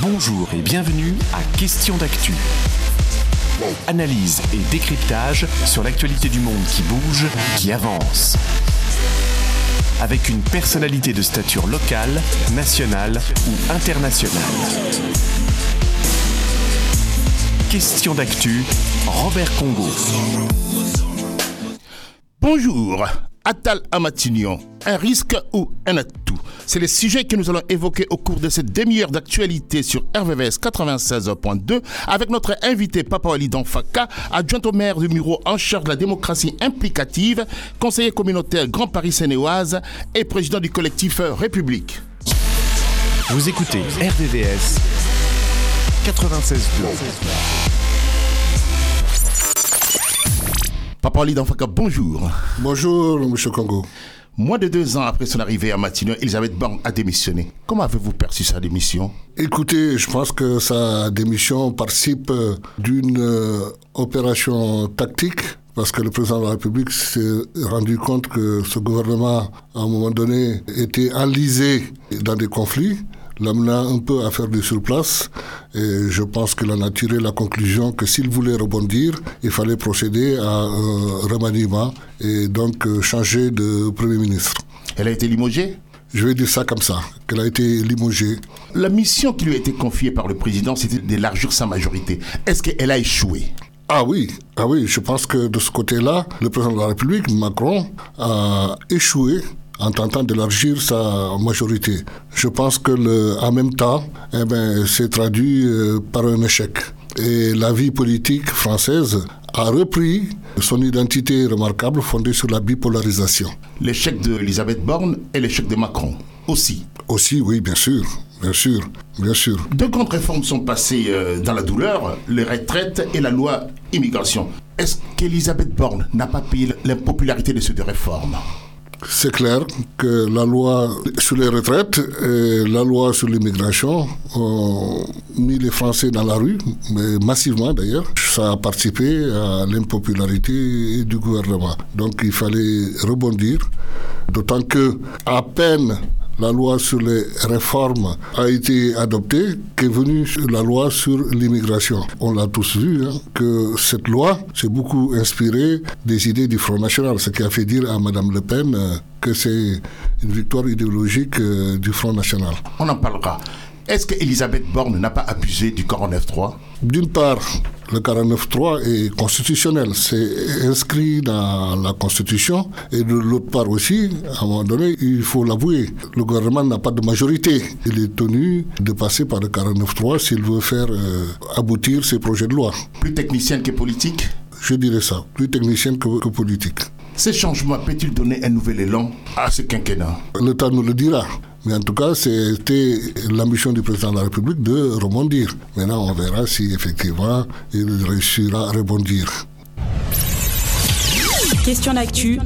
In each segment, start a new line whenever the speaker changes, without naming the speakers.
Bonjour et bienvenue à Question d'actu. Analyse et décryptage sur l'actualité du monde qui bouge, qui avance. Avec une personnalité de stature locale, nationale ou internationale. Question d'actu, Robert Congo.
Bonjour, Attal Amatignon, un risque ou un atout C'est le sujet que nous allons évoquer au cours de cette demi-heure d'actualité sur RVVS 96.2 avec notre invité Papa Ali Danfaka, adjoint au maire du Muro en charge de la démocratie implicative, conseiller communautaire Grand Paris Sénéoise et président du collectif République.
Vous écoutez RVVS 96.2.
Papa Ali Danfaka, bonjour.
Bonjour, M. Congo.
Moins de deux ans après son arrivée à Matignon, Elisabeth Borne a démissionné. Comment avez-vous perçu sa démission?
Écoutez, je pense que sa démission participe d'une euh, opération tactique parce que le président de la République s'est rendu compte que ce gouvernement, à un moment donné, était enlisé dans des conflits l'amenant un peu à faire du surplace. Et je pense qu'il a tiré la conclusion que s'il voulait rebondir, il fallait procéder à un remaniement et donc euh, changer de Premier ministre.
Elle a été limogée?
Je vais dire ça comme ça, qu'elle a été limogée.
La mission qui lui a été confiée par le président, c'était d'élargir sa majorité. Est-ce qu'elle a échoué?
Ah oui, ah oui, je pense que de ce côté-là, le président de la République, Macron, a échoué en tentant d'élargir sa majorité. Je pense que le, en même temps, eh ben, c'est traduit euh, par un échec. Et la vie politique française a repris son identité remarquable fondée sur la bipolarisation.
L'échec d'Elisabeth Borne et l'échec de Macron aussi.
Aussi, oui, bien sûr. Bien sûr, bien sûr.
Deux grandes réformes sont passées euh, dans la douleur, les retraites et la loi immigration. Est-ce qu'Elisabeth Borne n'a pas payé l'impopularité de ces deux réformes?
C'est clair que la loi sur les retraites et la loi sur l'immigration ont mis les Français dans la rue, mais massivement d'ailleurs. Ça a participé à l'impopularité du gouvernement. Donc il fallait rebondir, d'autant que à peine la loi sur les réformes a été adoptée, qu'est venue la loi sur l'immigration. On l'a tous vu, hein, que cette loi s'est beaucoup inspirée des idées du Front National, ce qui a fait dire à Mme Le Pen euh, que c'est une victoire idéologique euh, du Front National.
On en parlera. Est-ce qu'Elisabeth Borne n'a pas abusé du 49-3
D'une part, le 49.3 est constitutionnel, c'est inscrit dans la Constitution. Et de l'autre part aussi, à un moment donné, il faut l'avouer, le gouvernement n'a pas de majorité. Il est tenu de passer par le 49.3 s'il veut faire euh, aboutir ses projets de loi.
Plus technicienne que politique?
Je dirais ça, plus technicienne que, que politique.
Ces changements peuvent-ils donner un nouvel élan à ce quinquennat?
Le temps nous le dira. Mais en tout cas, c'était l'ambition du président de la République de rebondir. Maintenant, on verra si effectivement il réussira à rebondir.
Question d'actu,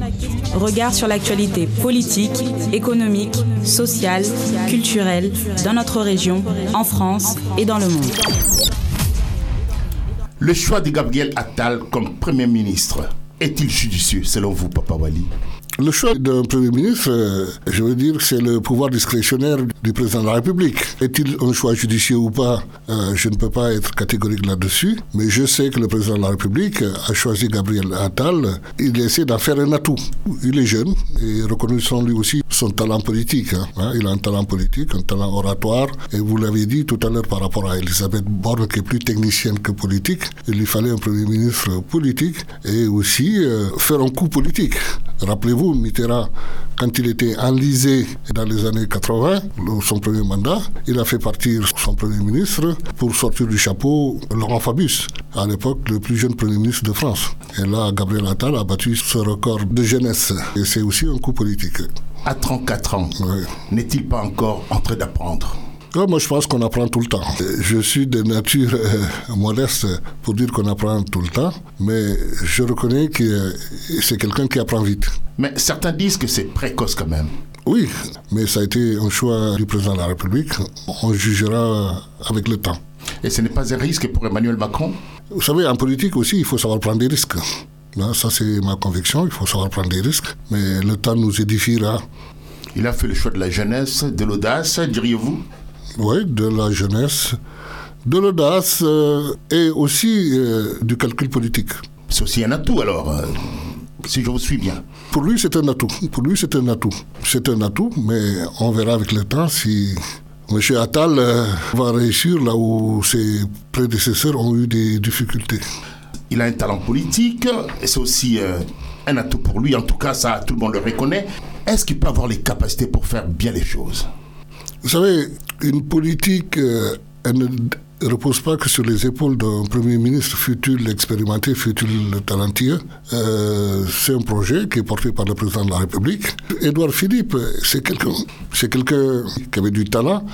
regard sur l'actualité politique, économique, sociale, culturelle dans notre région, en France et dans le monde.
Le choix de Gabriel Attal comme Premier ministre est-il judicieux selon vous, Papa Wali
le choix d'un Premier ministre, euh, je veux dire, c'est le pouvoir discrétionnaire du président de la République. Est-il un choix judicieux ou pas euh, Je ne peux pas être catégorique là-dessus, mais je sais que le président de la République a choisi Gabriel Attal. Il essaie d'en faire un atout. Il est jeune et reconnaissons lui aussi son talent politique. Hein. Hein, il a un talent politique, un talent oratoire. Et vous l'avez dit tout à l'heure par rapport à Elisabeth Borne, qui est plus technicienne que politique. Il lui fallait un Premier ministre politique et aussi euh, faire un coup politique. Rappelez-vous, Mitterrand, quand il était enlisé dans les années 80, son premier mandat, il a fait partir son Premier ministre pour sortir du chapeau Laurent Fabius, à l'époque le plus jeune Premier ministre de France. Et là, Gabriel Attal a battu ce record de jeunesse. Et c'est aussi un coup politique.
À 34 ans, n'est-il pas encore en train d'apprendre?
Moi, je pense qu'on apprend tout le temps. Je suis de nature euh, modeste pour dire qu'on apprend tout le temps, mais je reconnais que c'est quelqu'un qui apprend vite.
Mais certains disent que c'est précoce quand même.
Oui, mais ça a été un choix du président de la République. On jugera avec le temps.
Et ce n'est pas un risque pour Emmanuel Macron?
Vous savez, en politique aussi, il faut savoir prendre des risques. ça, c'est ma conviction, il faut savoir prendre des risques. Mais le temps nous édifiera.
Il a fait le choix de la jeunesse, de l'audace, diriez-vous?
Oui, de la jeunesse, de l'audace euh, et aussi euh, du calcul politique.
C'est aussi un atout alors, euh, si je vous suis bien.
Pour lui, c'est un atout. Pour lui, c'est un atout. C'est un atout, mais on verra avec le temps si M. Attal va réussir là où ses prédécesseurs ont eu des difficultés.
Il a un talent politique, et c'est aussi un atout pour lui. En tout cas, ça, tout le monde le reconnaît. Est-ce qu'il peut avoir les capacités pour faire bien les choses?
Vous savez, une politique, elle ne repose pas que sur les épaules d'un Premier ministre futur expérimenté, futur talentueux. Euh, c'est un projet qui est porté par le président de la République. Édouard Philippe, c'est quelqu'un quelqu'un qui avait du talent,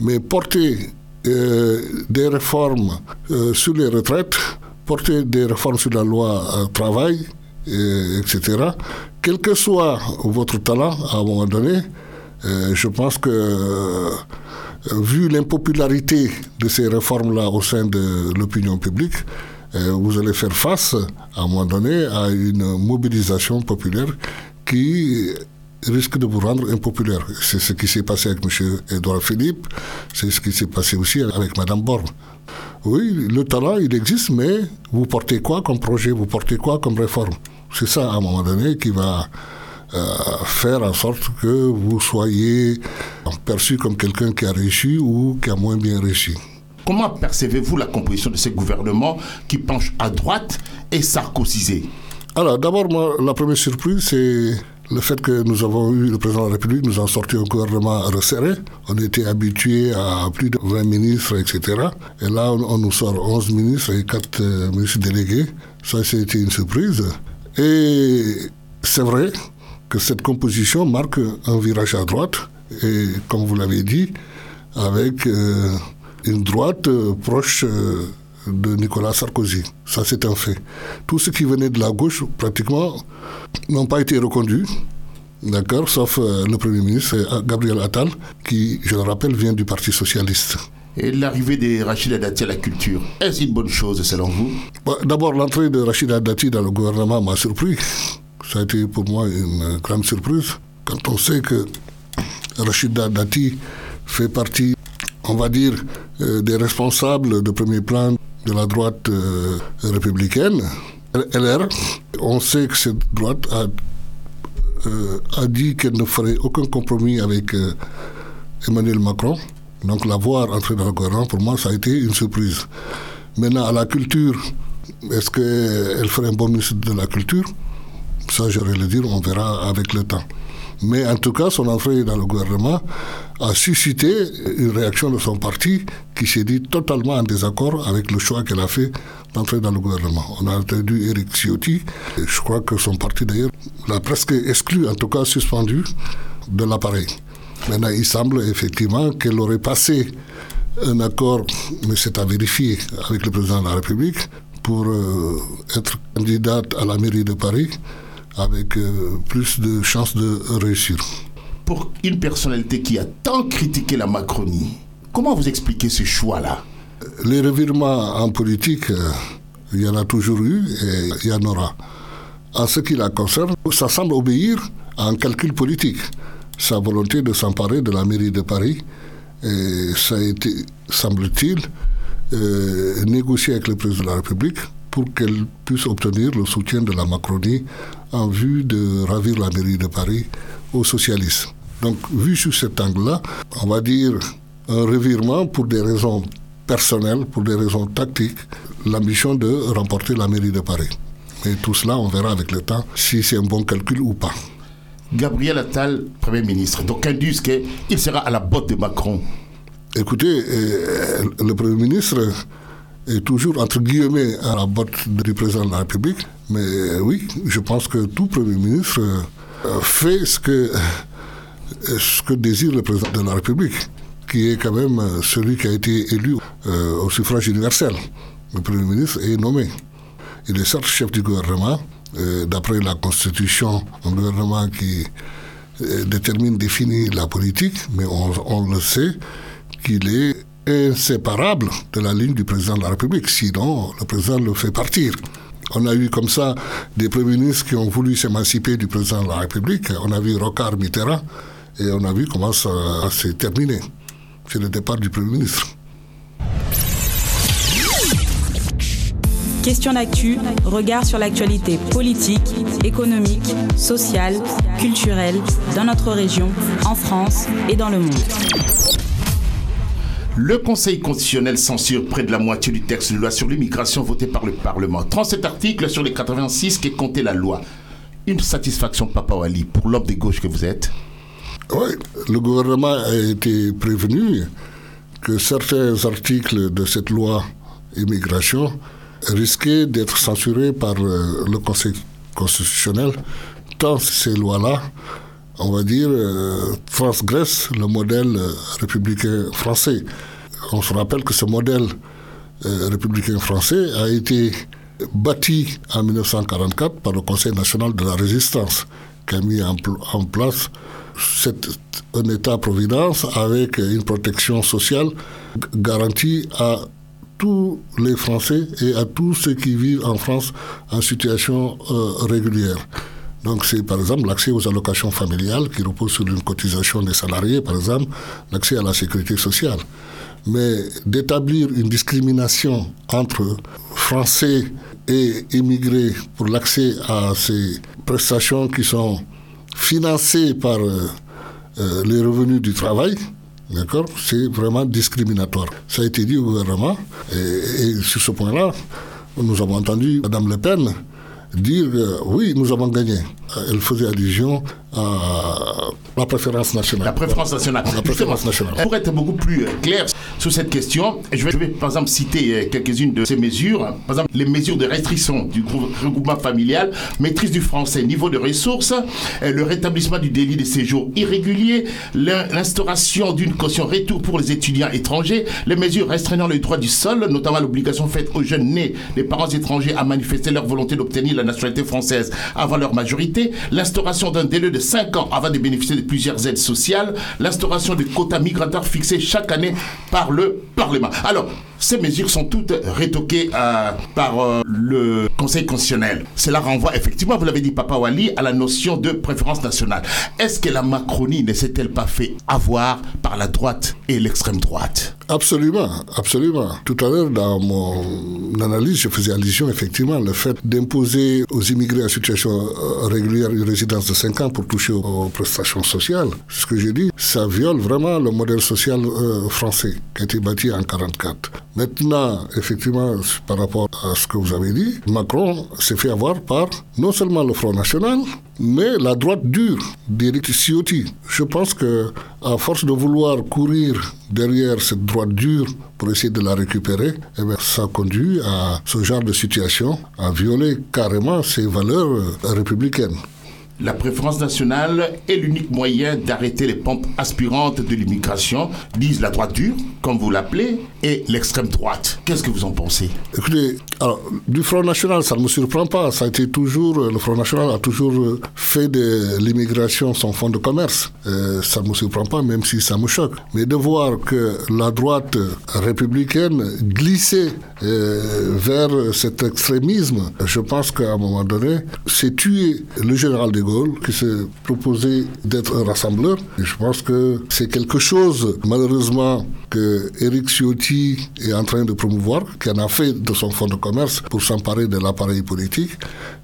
mais porter euh, des réformes euh, sur les retraites, porter des réformes sur la loi travail, etc., quel que soit votre talent à un moment donné, je pense que vu l'impopularité de ces réformes-là au sein de l'opinion publique, euh, vous allez faire face, à un moment donné, à une mobilisation populaire qui risque de vous rendre impopulaire. C'est ce qui s'est passé avec M. Edouard Philippe, c'est ce qui s'est passé aussi avec Mme Borne. Oui, le talent, il existe, mais vous portez quoi comme projet, vous portez quoi comme réforme? C'est ça, à un moment donné, qui va euh, faire en sorte que vous soyez perçu comme quelqu'un qui a réussi ou qui a moins bien réussi.
Comment percevez-vous la composition de ces gouvernements qui penchent à droite et sarkozysé
Alors d'abord, la première surprise, c'est le fait que nous avons eu le président de la République nous a sorti un gouvernement resserré. On était habitué à plus de 20 ministres, etc. Et là, on, nous sort 11 ministres et 4 euh, ministres délégués. Ça, c'était une surprise. Et c'est vrai, que cette composition marque un virage à droite, et comme vous l'avez dit, avec euh, une droite euh, proche euh, de Nicolas Sarkozy. Ça, c'est un fait. Tout ce qui venait de la gauche, pratiquement, n'ont pas été reconduits. D'accord, sauf le Premier ministre, Gabriel Attal, qui, je le rappelle, vient du Parti Socialiste.
Et l'arrivée de Rachida Dati à la culture, est-ce une bonne chose selon vous?
D'abord, l'entrée de Rachida Dati dans le gouvernement m'a surpris. Ça a été pour moi une grande surprise quand on sait que Rachida Dati fait partie, on va dire, euh, des responsables de premier plan de la droite euh, républicaine, LR. On sait que cette droite a, euh, a dit qu'elle ne ferait aucun compromis avec Emmanuel Macron. Donc la voir dans le gouvernement, pour moi, ça a été une surprise. Maintenant, à la culture, est-ce qu'elle ferait un bon ministre de la culture? Ça, j'aurais le dire, on verra avec le temps. Mais en tout cas, son entrée dans le gouvernement a suscité une réaction de son parti qui s'est dit totalement en désaccord avec le choix qu'elle a fait d'entrer dans le gouvernement. On a entendu Eric Ciotti, et je crois que son parti d'ailleurs l'a presque exclu, en tout cas suspendu de l'appareil. Maintenant, il semble effectivement qu'elle aurait passé un accord, mais c'est à vérifier, avec le président de la République pour euh, être candidate à la mairie de Paris avec euh, plus de chances de réussir.
Pour une personnalité qui a tant critiqué la Macronie, comment vous expliquez ce choix-là?
Les revirements en politique, euh, il y en a toujours eu et il y en aura. En ce qui la concerne, ça semble obéir à un calcul politique. Sa volonté de s'emparer de la mairie de Paris, et ça a été, semble-t-il, euh, négocié avec le président de la République pour qu'elle puisse obtenir le soutien de la Macronie en vue de ravir la mairie de Paris aux socialistes. Donc, vu sous cet angle-là, on va dire un revirement pour des raisons personnelles, pour des raisons tactiques, l'ambition de remporter la mairie de Paris. Mais tout cela, on verra avec le temps si c'est un bon calcul ou pas.
Gabriel Attal, Premier ministre, donc disent qu'il sera à la botte de Macron.
Écoutez, euh, le Premier ministre est toujours, entre guillemets, à la botte du président de la République. Mais euh, oui, je pense que tout Premier ministre euh, fait ce que, euh, ce que désire le président de la République, qui est quand même celui qui a été élu au suffrage universel. Le Premier ministre est nommé. Il est certes chef du gouvernement, d'après la Constitution, un gouvernement qui détermine, définit la politique, mais on, on le sait qu'il est inséparable de la ligne du président de la République. Sinon, le président le fait partir. On a eu comme ça des premiers ministres qui ont voulu s'émanciper du président de la République. On a vu Rocard Mitterrand et on a vu comment ça s'est terminé. c'est le départ du Premier ministre.
Question d'actu, regard sur l'actualité politique, économique, sociale, culturelle dans notre région, en France et dans le monde.
Le Conseil constitutionnel censure près de la moitié du texte de loi sur l'immigration voté par le Parlement. 37 articles sur les 86 qui comptait la loi. Une satisfaction, Papa Wali, pour l'homme des gauches que vous êtes
Oui, le gouvernement a été prévenu que certains articles de cette loi immigration risquaient d'être censurés par euh, le Conseil constitutionnel, tant ces lois-là, on va dire, euh, transgressent le modèle euh, républicain français. On se rappelle que ce modèle républicain français a été bâti en 1944 par le Conseil national de la résistance, qui a mis en, place cet, un État-providence avec une protection sociale garantie à tous les Français et à tous ceux qui vivent en France en situation euh, régulière. Donc c'est par exemple l'accès aux allocations familiales qui reposent sur une cotisation des salariés, par exemple, l'accès à la sécurité sociale. Mais d'établir une discrimination entre Français et immigrés pour l'accès à ces prestations qui sont financées par euh, euh, les revenus du travail, D'accord C'est vraiment discriminatoire. Ça a été dit au gouvernement. Et, et sur ce point-là, nous avons entendu Mme Le Pen dire euh, oui, nous avons gagné. Elle faisait allusion à la préférence nationale.
La préférence nationale.
La préférence nationale.
Pour être beaucoup plus euh, clair sur cette question, je vais, par exemple citer euh, quelques-unes de ces mesures. Par exemple, les mesures de restriction du regroupement familial, maîtrise du français, niveau de ressources, le rétablissement du délit de séjour irrégulier, l'instauration d'une caution retour pour les étudiants étrangers, les mesures restreignant le droit du sol, notamment l'obligation faite aux jeunes nés des parents étrangers à manifester leur volonté d'obtenir la nationalité française avant leur majorité, l'instauration d'un délai de 5 ans avant de bénéficier de plusieurs aides sociales, l'instauration de quotas migratoires fixés chaque année par le Parlement. Alors, ces mesures sont toutes rétoquées euh, par euh, le Conseil constitutionnel. Cela renvoie effectivement, vous l'avez dit, Papa Wali, à la notion de préférence nationale. Est-ce que la Macronie ne s'est-elle pas fait avoir par la droite et l'extrême droite?
Absolument, absolument. Tout à l'heure, dans mon analyse, je faisais allusion effectivement au fait d'imposer aux immigrés en situation euh, régulière une résidence de 5 ans pour toucher aux, prestations sociales. Ce que j'ai dit, ça viole vraiment le modèle social français qui a été bâti en 1944. Maintenant, effectivement, par rapport à ce que vous avez dit, Macron s'est fait avoir par non seulement le Front National, mais la droite dure d'Éric Ciotti. Je pense que à force de vouloir courir derrière cette droite dure pour essayer de la récupérer, eh bien, ça conduit à ce genre de situation, à violer carrément ses valeurs républicaines.
La préférence nationale est l'unique moyen d'arrêter les pompes aspirantes de l'immigration, disent la droite dure, comme vous l'appelez, et l'extrême droite. Qu'est-ce que vous en pensez?
Écoutez, du Front National, ça ne me surprend pas. Ça a été toujours, le Front National a toujours fait de l'immigration son fonds de commerce. Euh, ça ne me surprend pas, même si ça me choque. Mais de voir que la droite républicaine glissait euh, vers cet extrémisme, je pense qu'à un moment donné, c'est tuer le général de Qui s'est proposé d'être un rassembleur. Je pense que c'est quelque chose, malheureusement, que Eric Ciotti est en train de promouvoir, qui en a fait de son fonds de commerce pour s'emparer de l'appareil politique.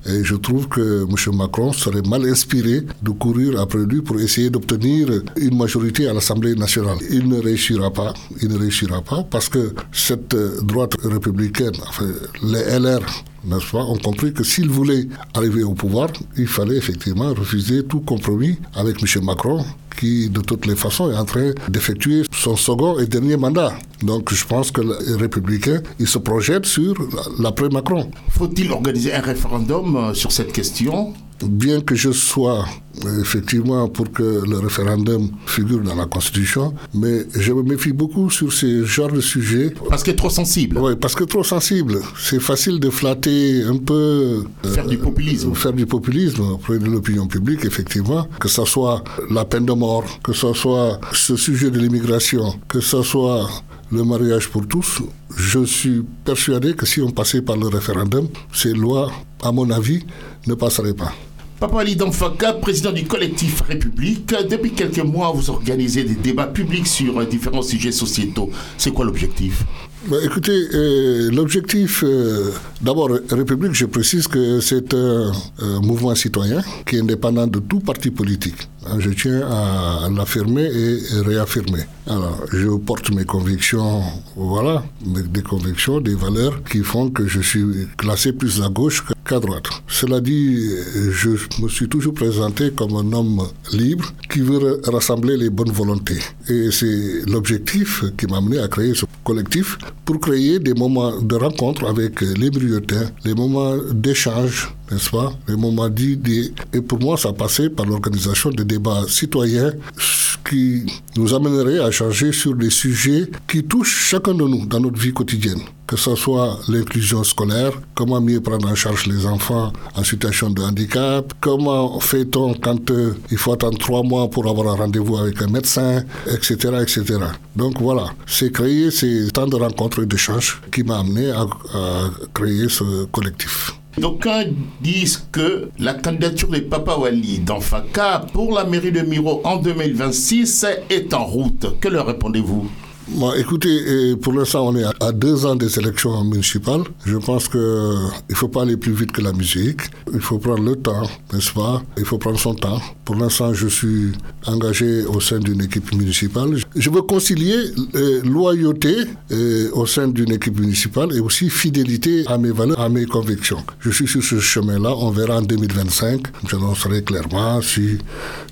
Et je trouve que M. Macron serait mal inspiré de courir après lui pour essayer d'obtenir une majorité à l'Assemblée nationale. Il ne réussira pas. Il ne réussira pas parce que cette droite républicaine, enfin, les LR, n'est-ce pas, ont compris que s'ils voulaient arriver au pouvoir, il fallait effectivement refuser tout compromis avec M. Macron, qui de toutes les façons est en train d'effectuer son second et dernier mandat. Donc je pense que les républicains, ils se projettent sur l'après-Macron.
Faut-il organiser un référendum sur cette question?
Bien que je sois effectivement pour que le référendum figure dans la Constitution, mais je me méfie beaucoup sur ces genres de sujets.
Parce qu'il est trop sensible.
Oui, parce que trop sensible. C'est facile de flatter un peu.
Faire du populisme.
Faire du populisme auprès de l'opinion publique, effectivement. Que ce soit la peine de mort, que ce soit ce sujet de l'immigration, que ce soit le mariage pour tous, je suis persuadé que si on passait par le référendum, ces lois, à mon avis, ne passeraient pas.
Papa Ali Danfaka, président du collectif République, depuis quelques mois, vous organisez des débats publics sur différents sujets sociétaux. C'est quoi l'objectif?
Bah, écoutez, euh, l'objectif, euh, d'abord, République, je précise que c'est un, mouvement citoyen qui est indépendant de tout parti politique. Hein, je tiens à l'affirmer et réaffirmer. Alors, je porte mes convictions, voilà, des convictions, des valeurs qui font que je suis classé plus à gauche qu'à droite. Cela dit, je me suis toujours présenté comme un homme libre qui veut rassembler les bonnes volontés. Et c'est l'objectif qui m'a amené à créer ce collectif pour créer des moments de rencontre avec les brillotins, les moments d'échange, n'est-ce moments d'idées. Et pour moi, ça passait par l'organisation de débats citoyens qui nous amènerait à changer sur des sujets qui touchent chacun de nous dans notre vie quotidienne, que ce soit l'inclusion scolaire, comment mieux prendre en charge les enfants en situation de handicap, comment fait-on quand euh, il faut attendre trois mois pour avoir un rendez-vous avec un médecin, etc. etc. Donc voilà, c'est créer ces temps de rencontres et d'échanges qui m'a amené à créer ce collectif.
D'aucuns disent que la candidature de Papa Wali dans FACA pour la mairie de Miro en 2026 est en route. Que leur répondez-vous?
Écoutez, pour l'instant, on est à deux ans des élections municipales. Je pense qu'il ne faut pas aller plus vite que la musique. Il faut prendre le temps, n'est-ce pas? Il faut prendre son temps. Pour l'instant, je suis engagé au sein d'une équipe municipale. Je veux concilier euh, loyauté euh, au sein d'une équipe municipale et aussi fidélité à mes valeurs, à mes convictions. Je suis sur ce chemin-là. On verra en 2025. J'annoncerai clairement si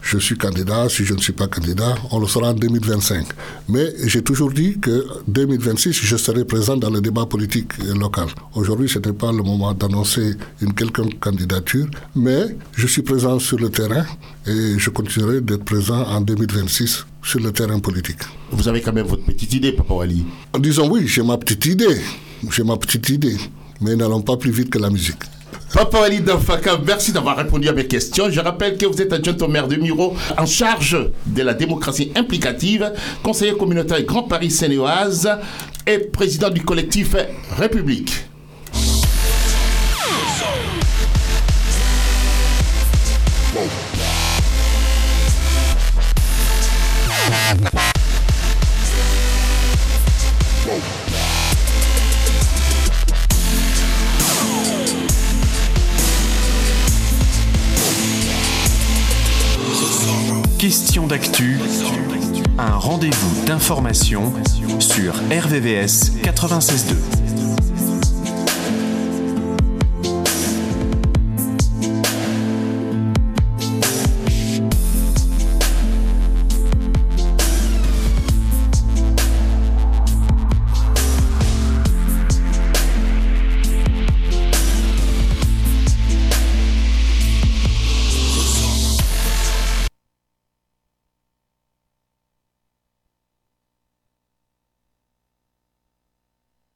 je suis candidat, si je ne suis pas candidat. On le saura en 2025. Mais j'ai toujours dit que 2026, je serai présent dans le débat politique local. Aujourd'hui, ce n'est pas le moment d'annoncer une quelconque candidature, mais je suis présent sur le terrain et je continuerai d'être présent en 2026 sur le terrain politique.
Vous avez quand même votre petite idée, Papa Wali
Disons oui, j'ai ma petite idée. J'ai ma petite idée. Mais n'allons pas plus vite que la musique.
Papa Ali Danfaka, merci d'avoir répondu à mes questions. Je rappelle que vous êtes adjoint au maire de Miro en charge de la démocratie implicative, conseiller communautaire Grand Paris Sénéoise et président du collectif République.
D'actu, un rendez-vous d'information sur RVVS 96.2.